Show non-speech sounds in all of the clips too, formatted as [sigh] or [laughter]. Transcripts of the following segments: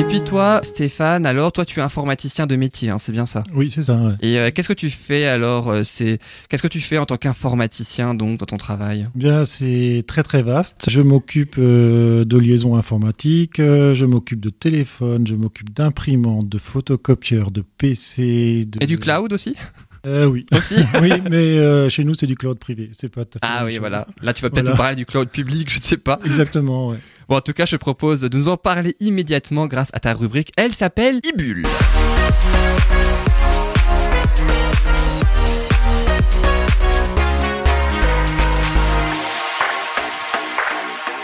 Et puis toi, Stéphane, alors toi tu es informaticien de métier, hein, c'est bien ça? Oui, c'est ça. ouais. Et euh, qu'est-ce que tu fais alors euh, C'est qu'est-ce que tu fais en tant qu'informaticien donc dans ton travail? Bien, c'est très très vaste. Je m'occupe euh, de liaisons informatiques, je m'occupe de téléphone, je m'occupe d'imprimantes, de photocopieurs, de PC. De... Et du cloud aussi? Euh, Oui. [laughs] Aussi? [laughs] Oui, mais euh, chez nous c'est du cloud privé. C'est pas. tout à fait la Ah oui, chose. voilà. Là, tu vas peut-être Voilà. nous parler du cloud public, je ne sais pas. Exactement. Ouais. Bon, en tout cas, je te propose de nous en parler immédiatement grâce à ta rubrique. Elle s'appelle Ibule.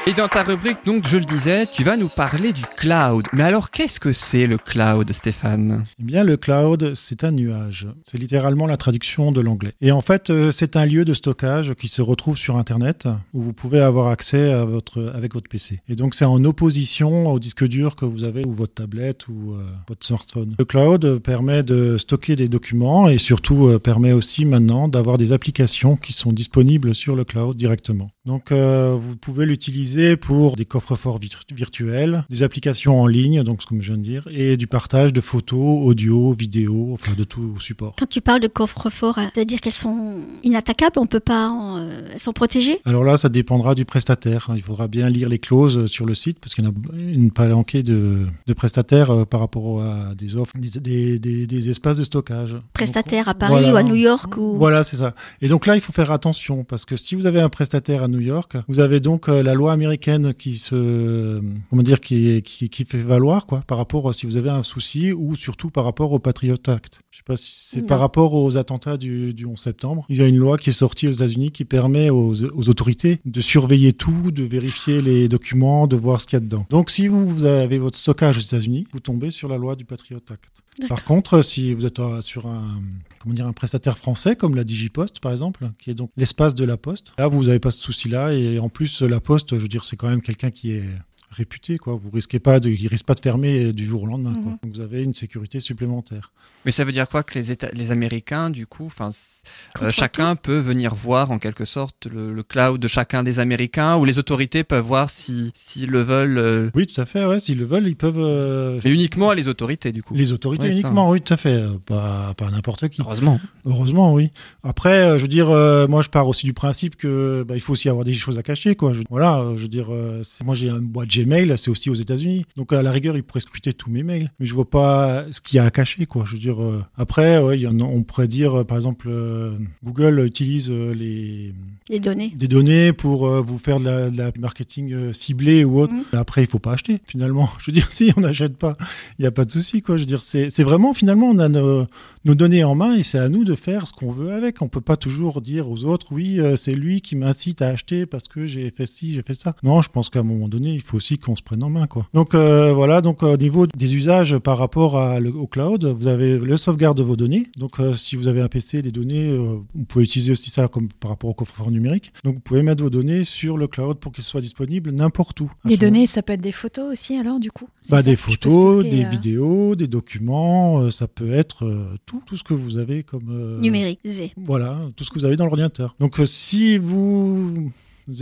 Et dans ta rubrique, donc, je le disais, tu vas nous parler du cloud. Mais alors, qu'est-ce que c'est le cloud, Stéphane? Eh bien, le cloud, c'est un nuage. C'est littéralement la traduction de l'anglais. Et en fait, euh, c'est un lieu de stockage qui se retrouve sur Internet où vous pouvez avoir accès à votre, avec votre PC. Et donc, c'est en opposition au disque dur que vous avez ou votre tablette ou euh, votre smartphone. Le cloud permet de stocker des documents et surtout euh, permet aussi maintenant d'avoir des applications qui sont disponibles sur le cloud directement. Donc, vous pouvez l'utiliser pour des coffres-forts virtu- virtuels, des applications en ligne, donc comme je viens de dire, et du partage de photos, audio, vidéo, enfin de tout support. Quand tu parles de coffre-fort, hein, c'est-à-dire qu'elles sont inattaquables, on peut pas, en- euh, elles sont protégées Alors là, ça dépendra du prestataire. Il faudra bien lire les clauses sur le site parce qu'il y en a une palanquée de, de prestataires euh, par rapport à des offres, des, des- des- des espaces de stockage. Prestataires à Paris voilà. ou à New York ou... Voilà, c'est ça. Et donc là, il faut faire attention parce que si vous avez un prestataire à New York, vous avez donc euh, la loi américaine qui se, comment dire, qui, qui, qui fait valoir quoi, par rapport à si vous avez un souci ou surtout par rapport au Patriot Act. Je sais pas si c'est par rapport aux attentats du, du 11 septembre. Il y a une loi qui est sortie aux États-Unis qui permet aux, aux autorités de surveiller tout, de vérifier les documents, de voir ce qu'il y a dedans. Donc si vous, vous avez votre stockage aux États-Unis, vous tombez sur la loi du Patriot Act. Par contre, si vous êtes euh, sur un, comment dire, un prestataire français comme la Digipost par exemple, qui est donc l'espace de la Poste, là vous n'avez pas ce souci-là. Et en plus la Poste, je veux dire, c'est quand même quelqu'un qui est réputé quoi. Vous risquez pas de, il risque pas de fermer du jour au lendemain quoi. Mhm. Donc vous avez une sécurité supplémentaire. Mais ça veut dire quoi que les, les Américains, du coup, euh, chacun peut venir voir en quelque sorte le, le cloud de chacun des Américains, ou les autorités peuvent voir si s'ils le veulent, euh, Oui, tout à fait. Ouais, s'ils le veulent, ils peuvent. euh, mais uniquement à les autorités, du coup. les autorités Ouais, ça. uniquement, oui, tout à fait. euh, Pas, pas n'importe qui. Heureusement. Heureusement, oui. Après, euh, je veux dire, euh, moi, je pars aussi du principe que bah, il faut aussi avoir des choses à cacher, quoi. Je, voilà, euh, je veux dire, euh, moi, j'ai un boîte Gmail, c'est aussi aux États-Unis. Donc, à la rigueur, ils pourraient scruter tous mes mails, mais je vois pas ce qu'il y a à cacher, quoi. Je veux dire, euh, après, ouais, il y en a- on pourrait dire, euh, par exemple, euh, Google utilise les Les données. des données pour vous faire de la, de la marketing ciblé ou autre. Mhm. Après, il faut pas acheter, finalement. [laughs] Je veux dire, si on n'achète pas, il n'y a pas de souci, quoi. Je veux dire, c'est vraiment, finalement, on a nos, nos données en main et c'est à nous de faire ce qu'on veut avec. On peut pas toujours dire aux autres, oui, c'est lui qui m'incite à acheter parce que j'ai fait ci, j'ai fait ça. Non, je pense qu'à un moment donné, il faut aussi qu'on se prenne en main, quoi. Donc, euh, voilà, donc au niveau des usages par rapport à le- au cloud, vous avez le sauvegarde de vos données. Donc, euh, si vous avez un PC, des données, euh, vous pouvez utiliser aussi ça comme par rapport au coffre-fort numérique. Donc, vous pouvez mettre vos données sur le cloud pour qu'elles soient disponibles n'importe où. Les moment- données, ça peut être des photos aussi, alors, du coup? Bah, des photos, stocker, des euh, vidéos, des documents, euh, ça peut être euh, tout, tout ce que vous avez comme... euh, Numérique. Voilà, tout ce que vous avez dans l'ordinateur. Donc euh, si vous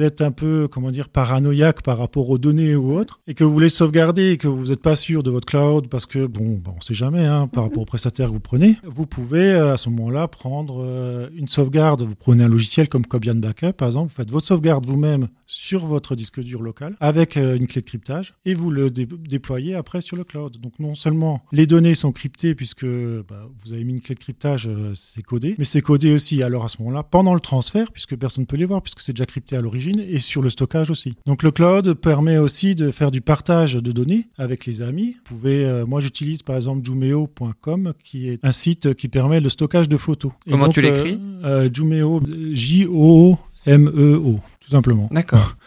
êtes un peu, comment dire, paranoïaque par rapport aux données ou autres, et que vous voulez sauvegarder et que vous n'êtes pas sûr de votre cloud parce que, bon, bah, on sait jamais, hein, par rapport au prestataire que vous prenez, vous pouvez euh, à ce moment-là prendre euh, une sauvegarde. Vous prenez un logiciel comme Cobian Backup, par exemple, vous faites votre sauvegarde vous-même sur votre disque dur local avec euh, une clé de cryptage et vous le dé- déployez après sur le cloud. Donc non seulement les données sont cryptées puisque bah, vous avez mis une clé de cryptage, c'est codé, mais c'est codé aussi alors à ce moment-là pendant le transfert puisque personne ne peut les voir puisque c'est déjà crypté à l'origine et sur le stockage aussi. Donc le cloud permet aussi de faire du partage de données avec les amis. Vous pouvez, euh, moi j'utilise par exemple Jumeo.com qui est un site qui permet le stockage de photos. Et Comment donc, tu l'écris euh, euh, Jumeo, J-O-M-E-O, E tout simplement. D'accord. [laughs]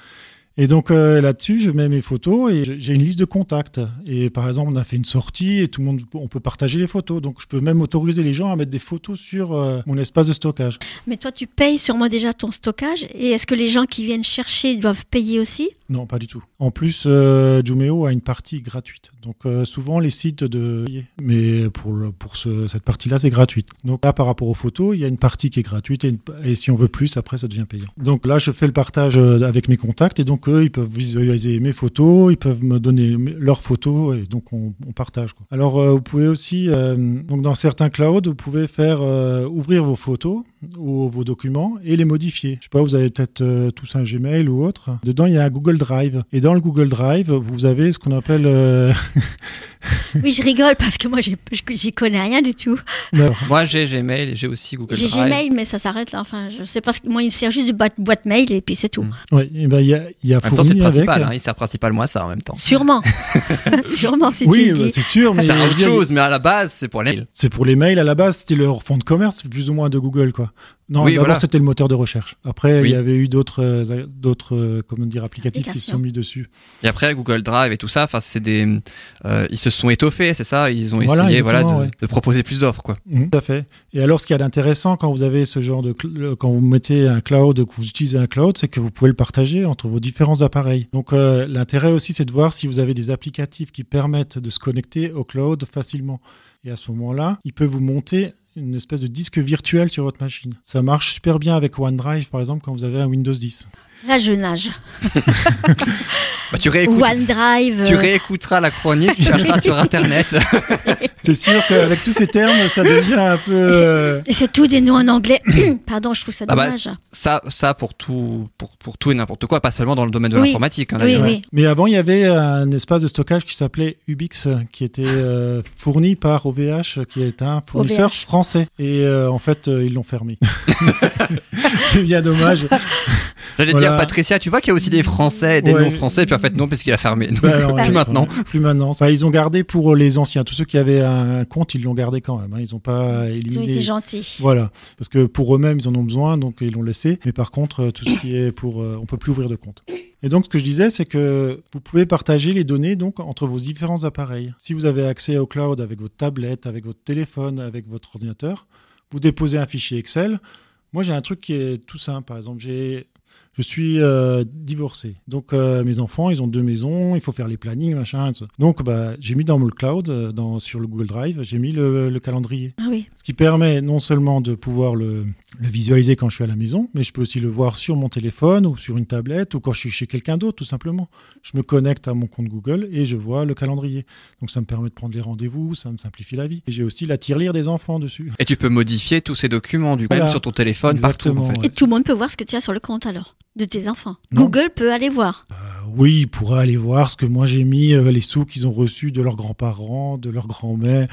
Et donc euh, là-dessus, je mets mes photos et j'ai une liste de contacts. Et par exemple, on a fait une sortie et tout le monde, on peut partager les photos. Donc je peux même autoriser les gens à mettre des photos sur euh, mon espace de stockage. Mais toi, tu payes sûrement déjà ton stockage. Et est-ce que les gens qui viennent chercher doivent payer aussi? Non, pas du tout. En plus, euh, Jumeo a une partie gratuite. Donc euh, souvent les sites de, mais pour le- pour ce- cette partie-là, c'est gratuite. Donc là, par rapport aux photos, il y a une partie qui est gratuite et, une- et si on veut plus, après, ça devient payant. Donc là, je fais le partage avec mes contacts et donc Donc eux, ils peuvent visualiser mes photos, ils peuvent me donner leurs photos et donc on, on partage. Quoi. Alors euh, vous pouvez aussi, euh, donc dans certains clouds, vous pouvez faire euh, ouvrir vos photos ou vos documents et les modifier. Je sais pas, vous avez peut-être euh, tous un Gmail ou autre. Dedans, il y a un Google Drive. Et dans le Google Drive, vous avez ce qu'on appelle... euh, [laughs] Oui, je rigole parce que moi, j'ai- j'y connais rien du tout. non, Moi, j'ai Gmail et j'ai aussi Google J'ai Drive. Gmail, mais ça s'arrête là. Enfin, je sais pas. Moi, il me sert juste de boîte, boîte mail et puis c'est tout. Mm. et ben, il y a, il y a En même temps, le avec... principal. hein, il sert principalement à ça en même temps. Sûrement. [laughs] Sûrement, si oui, tu bah, dis. c'est sûr, mais C'est autre chose, mais à la base, c'est pour les mails. C'est pour les mails à la base, c'était leur fonds de commerce, plus ou moins de Google, quoi. Non, Oui, d'abord voilà. c'était le moteur de recherche. Après, Oui. il y avait eu d'autres, euh, d'autres, euh, comment dire, applicatifs qui se sont mis dessus. Et après, Google Drive et tout ça, enfin, c'est des, euh, ils se sont étoffés, c'est ça? Ils ont Voilà, essayé, voilà, de, exactement, ouais. de proposer plus d'offres, quoi. Mhm, Tout à fait. Et alors, ce qu'il y a d'intéressant quand vous avez ce genre de, cl- quand vous mettez un cloud, que vous utilisez un cloud, c'est que vous pouvez le partager entre vos différents appareils. Donc, euh, l'intérêt aussi, c'est de voir si vous avez des applicatifs qui permettent de se connecter au cloud facilement. Et à ce moment-là, il peut vous monter une espèce de disque virtuel sur votre machine. Ça marche super bien avec OneDrive, par exemple, quand vous avez un Windows 10. Là, je nage. [laughs] Bah, tu réécoutes. OneDrive. Tu euh, réécouteras la chronique, tu chercheras sur internet. [laughs] C'est sûr qu'avec tous ces termes, ça devient un peu. euh, Et c'est tout des noms en anglais. [clears throat] [coughs] Pardon, je trouve ça Ah bah, dommage. ça, ça pour tout, pour, pour tout et n'importe quoi, pas seulement dans le domaine de Oui. l'informatique, hein, Oui, d'ailleurs. oui. Mais avant, il y avait un espace de stockage qui s'appelait Ubix, qui était euh, fourni par OVH, qui est un fournisseur OVH. français. Et euh, en fait, euh, ils l'ont fermé. [laughs] C'est bien dommage. J'allais Voilà. dire, Patricia, tu vois qu'il y a aussi des Français des Ouais. non français, puis en fait, non, parce qu'il a fermé. Donc, Bah, [laughs] non, plus ouais, maintenant. ouais, Plus maintenant. Ça, ils ont gardé pour les anciens. Tous ceux qui avaient un compte, ils l'ont gardé quand même. hein. Ils n'ont pas Ils ont éliminé. été gentils. Voilà, parce que pour eux-mêmes, ils en ont besoin, donc ils l'ont laissé. Mais par contre, euh, tout ce qui est pour, euh, on peut plus ouvrir de compte. Et donc, ce que je disais, c'est que vous pouvez partager les données donc entre vos différents appareils. Si vous avez accès au cloud avec votre tablette, avec votre téléphone, avec votre ordinateur, vous déposez un fichier Excel. Moi, j'ai un truc qui est tout simple. Par exemple, j'ai je suis euh, divorcé. Donc euh, mes enfants, ils ont deux maisons, il faut faire les plannings, machin. tout ça. Donc bah, j'ai mis dans mon cloud, euh, dans, sur le Google Drive, j'ai mis le- le calendrier. Ah oui. Ce qui permet non seulement de pouvoir le, le visualiser quand je suis à la maison, mais je peux aussi le voir sur mon téléphone ou sur une tablette ou quand je suis chez quelqu'un d'autre, tout simplement. Je me connecte à mon compte Google et je vois le calendrier. Donc ça me permet de prendre les rendez-vous, ça me simplifie la vie. Et j'ai aussi la tirelire des enfants dessus. Et tu peux modifier tous ces documents, du coup, Voilà. même sur ton téléphone, partout, en Exactement, fait. ouais. Et tout le monde peut voir ce que tu as sur le compte alors, de tes enfants. Non. Google peut aller voir. Euh, oui, il pourra aller voir ce que moi j'ai mis, euh, les sous qu'ils ont reçus de leurs grands-parents, de leur grand-mère,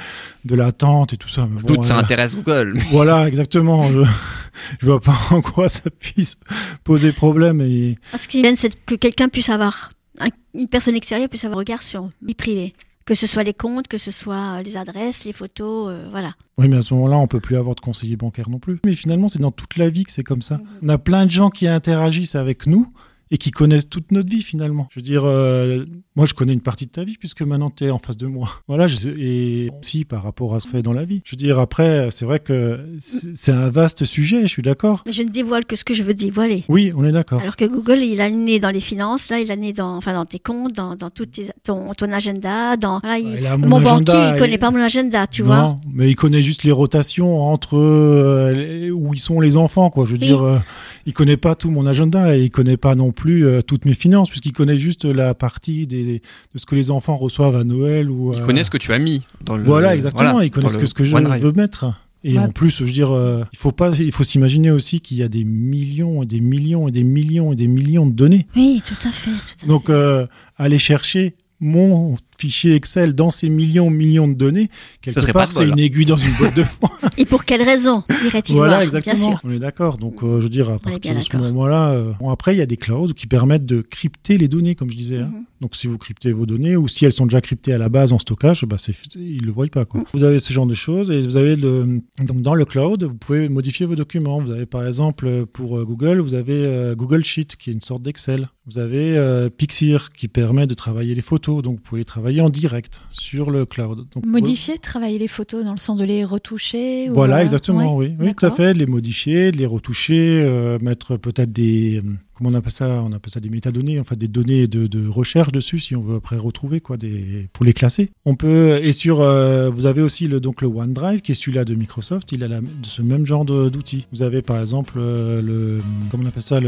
de la tante et tout ça. Mais Je bon, doute, ça euh, intéresse Google. [laughs] Voilà, exactement. Je, [laughs] je vois pas [laughs] en quoi ça puisse poser problème. Et Ce qui vient, c'est que quelqu'un puisse avoir, un- une personne extérieure puisse avoir un regard sur vie privée. Que ce soit les comptes, que ce soit les adresses, les photos, euh, voilà. Oui, mais à ce moment-là, on peut plus avoir de conseiller bancaire non plus. Mais finalement, c'est dans toute la vie que c'est comme ça. On a plein de gens qui interagissent avec nous et qui connaissent toute notre vie finalement. Je veux dire, euh, moi je connais une partie de ta vie puisque maintenant tu es en face de moi. [laughs] Voilà, je et aussi par rapport à ce fait dans la vie. Je veux dire, après, c'est vrai que c'est un vaste sujet, je suis d'accord. Mais je ne dévoile que ce que je veux dévoiler. Oui, on est d'accord. Alors que Google, il a nez dans les finances, là, il a nez dans, enfin, dans tes comptes, dans, dans tout tes- ton, ton agenda, dans, voilà, il- Il a mon, agenda, banquier, il il- connaît pas mon agenda, tu vois. non, mais il connaît juste les rotations entre euh, où ils sont les enfants, quoi. Je veux Oui. dire, euh, il connaît pas tout mon agenda et il connaît pas non plus euh, toutes mes finances, puisqu'il connaît juste la partie des, de ce que les enfants reçoivent à Noël ou. Ils euh, connaissent ce que tu as mis dans le. Voilà, exactement. voilà, ils connaissent dans que le ce que je OneDrive. veux mettre. Et Ouais. en plus, je veux dire, euh, il faut pas, il faut s'imaginer aussi qu'il y a des millions et des millions et des millions et des millions de données. Oui, tout à fait. tout à Donc, fait. euh, aller chercher mon fichier Excel dans ces millions, millions de données, quelque serait part, c'est une aiguille dans une boîte de foin. [laughs] Et pour quelle raison irait-il voilà, voir exactement. Bien sûr. On est d'accord. Donc, euh, je veux dire, à partir de ce moment-là, euh, bon, après, il y a des clouds qui permettent de crypter les données, comme je disais. hein. Mhm. Donc, si vous cryptez vos données ou si elles sont déjà cryptées à la base en stockage, bah, ils le voient pas. Quoi. Mhm. Vous avez ce genre de choses et vous avez le, donc dans le cloud, vous pouvez modifier vos documents. Vous avez par exemple pour euh, Google, vous avez euh, Google Sheet qui est une sorte d'Excel. Vous avez euh, Pixir qui permet de travailler les photos, donc vous pouvez les travailler travailler en direct sur le cloud. Donc, Modifier, travailler les photos dans le sens de les retoucher ou, Voilà, euh, exactement, ouais, oui. Oui, tout à fait, les modifier, les retoucher, euh, mettre peut-être des, comment on appelle ça On appelle ça des métadonnées, enfin des données de, de recherche dessus, si on veut après retrouver quoi, des, pour les classer. On peut et sur, euh, vous avez aussi le donc le OneDrive qui est celui-là de Microsoft, il a la- ce même genre d'outils. Vous avez par exemple euh, le, comment on appelle ça,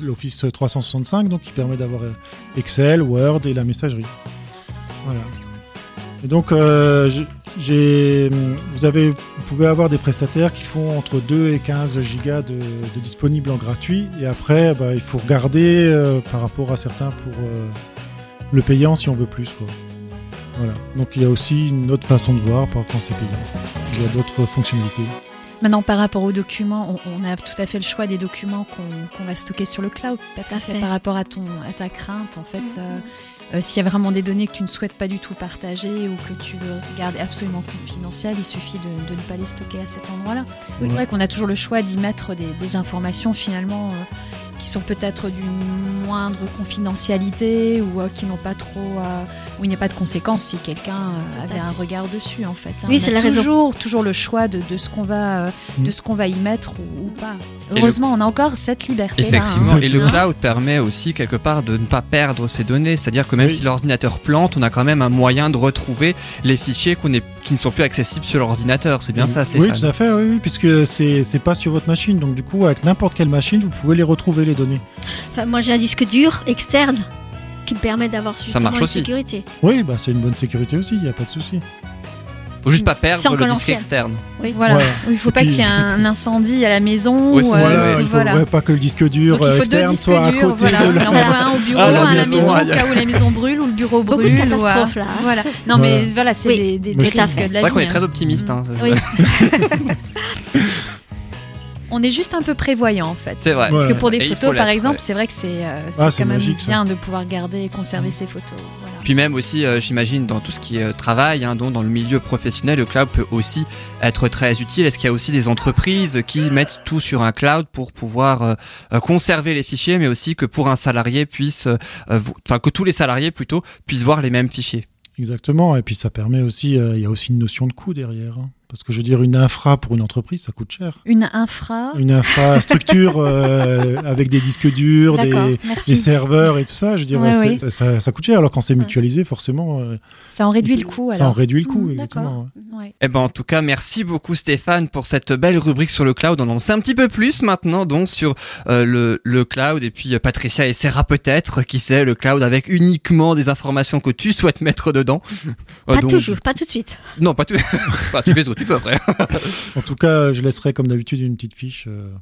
l'Office 365, donc qui permet d'avoir Excel, Word et la messagerie. Voilà. Et donc, euh, j'ai, vous, avez, vous pouvez avoir des prestataires qui font entre 2 et 15 gigas de, disponibles en gratuit. Et après, bah, il faut regarder euh, par rapport à certains pour euh, le payant si on veut plus. Voilà. Donc, il y a aussi une autre façon de voir par quand c'est payant. Il y a d'autres fonctionnalités. Maintenant, par rapport aux documents, on, on a tout à fait le choix des documents qu'on va stocker sur le cloud. Patricia, par rapport à, ton, à ta crainte, en fait, euh, euh, s'il y a vraiment des données que tu ne souhaites pas du tout partager ou que tu veux garder absolument confidentielles, il suffit de, de ne pas les stocker à cet endroit-là. C'est vrai qu'on a toujours le choix d'y mettre des, des informations finalement euh, qui sont peut-être d'une moindre confidentialité ou euh, qui n'ont pas trop, euh, où il n'y a pas de conséquences si quelqu'un euh, avait un regard dessus en fait. hein. Oui, c'est la raison. toujours, toujours le choix de, de ce qu'on va, euh, Mm. de ce qu'on va y mettre ou, ou pas. Et le- Heureusement, on a encore cette liberté. Effectivement, et le Hein. cloud permet aussi quelque part de ne pas perdre ses données, c'est-à-dire que même Oui. si l'ordinateur plante, on a quand même un moyen de retrouver les fichiers qu'on est- qui ne sont plus accessibles sur l'ordinateur. C'est bien ça, Stéphane Oui, tout à fait, oui, oui, puisque c'est pas sur votre machine. Donc, du coup, avec n'importe quelle machine, vous pouvez les retrouver, les données. Enfin, moi, j'ai un disque dur externe qui me permet d'avoir justement marche une aussi. sécurité. Oui, bah, c'est une bonne sécurité aussi, il n'y a pas de souci. Faut juste pas perdre le disque externe. Oui. Voilà. Voilà. Il faut pas puis- qu'il y ait un incendie à la maison. Aussi, ou, euh, ouais, il faut voilà. ouais, pas que le disque dur Donc il euh, faut externe soit à côté Voilà. de la... Il en faut un au bureau, À un la à la maison, maison, au cas où la maison brûle Beaucoup de ou, euh, catastrophes, là. Voilà. Non, mais Voilà. c'est Oui. des, des, risques de la C'est vrai vie. qu'on est hein. très optimiste. hein. Oui. [laughs] [laughs] On est juste un peu prévoyant en fait. C'est vrai. Parce que pour des Et photos, par exemple, ouais. c'est vrai que c'est euh, Ah, quand même magique, ça. bien de pouvoir garder et conserver ces photos. Voilà. Puis même aussi, euh, j'imagine, dans tout ce qui est euh, travail, hein, dont dans le milieu professionnel, le cloud peut aussi être très utile. Est-ce qu'il y a aussi des entreprises qui mettent tout sur un cloud pour pouvoir conserver les fichiers, mais aussi que pour un salarié puisse, enfin que tous les salariés plutôt puissent voir les mêmes fichiers? Exactement, et puis ça permet aussi, euh, il y a aussi une notion de coût derrière. hein. Parce que je veux dire, une infra pour une entreprise, ça coûte cher. Une infra. Une infrastructure euh, [laughs] avec des disques durs, des, serveurs et tout ça, je Ouais, c'est- ça, ça coûte cher. Alors quand c'est mutualisé, forcément, euh, Ça en réduit le coût ça alors. en réduit le coût. Mmh, exactement. Ouais. Eh ben en tout cas, merci beaucoup Stéphane pour cette belle rubrique sur le cloud. On en sait un petit peu plus maintenant donc sur euh, le, le cloud et puis euh, Patricia essaiera peut-être, qui sait, le cloud avec uniquement des informations que tu souhaites mettre dedans. [laughs] Euh, Pas donc- toujours, pas tout de suite. Non, pas tout. Enfin, tu fais après. [laughs] En tout cas, je laisserai comme d'habitude une petite fiche euh,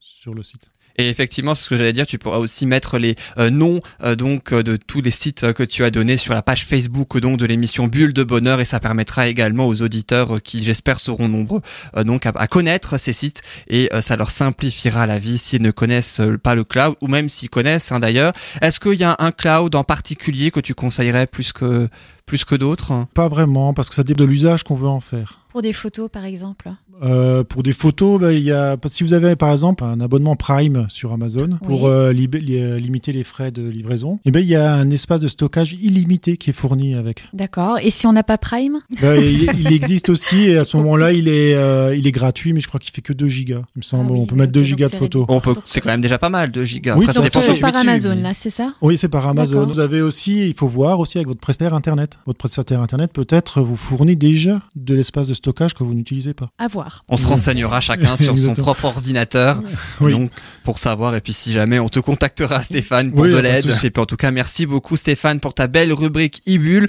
sur le site. Et effectivement, c'est ce que j'allais dire, tu pourras aussi mettre les euh, noms euh, donc euh, de tous les sites que tu as donnés sur la page Facebook donc de l'émission Bulle de Bonheur et ça permettra également aux auditeurs qui j'espère seront nombreux donc à, à connaître ces sites et ça leur simplifiera la vie s'ils ne connaissent pas le cloud ou même s'ils connaissent hein, d'ailleurs. Est-ce qu'il y a un cloud en particulier que tu conseillerais plus que plus que d'autres Pas vraiment, parce que ça dépend de l'usage qu'on veut en faire. Pour des photos par exemple. Euh, pour des photos, bah, il y a, si vous avez par exemple un abonnement Prime sur Amazon pour euh, li- euh, limiter les frais de livraison, et ben il y a un espace de stockage illimité qui est fourni avec. D'accord. Et si on n'a pas Prime? Bah, il, il existe aussi et à ce moment-là il est euh, il est gratuit, mais je crois qu'il fait que 2 gigas. Il me semble, Ah oui, on peut mettre ok, 2 donc gigas de photos. On peut, c'est quand même déjà pas mal 2 gigas. Oui, Après, ça dépend par dessus, Amazon mais- là, c'est ça? Oui, c'est par Amazon. Vous avez aussi, il faut voir aussi avec votre prestataire internet. Votre prestataire internet peut-être vous fournit déjà de l'espace de stockage que vous n'utilisez pas. À voir. On se renseignera chacun sur son propre ordinateur [laughs] Oui. donc, pour savoir. Et puis si jamais on te contactera Stéphane pour Oui, de l'aide. Et puis en tout cas merci beaucoup Stéphane pour ta belle rubrique e-bulle.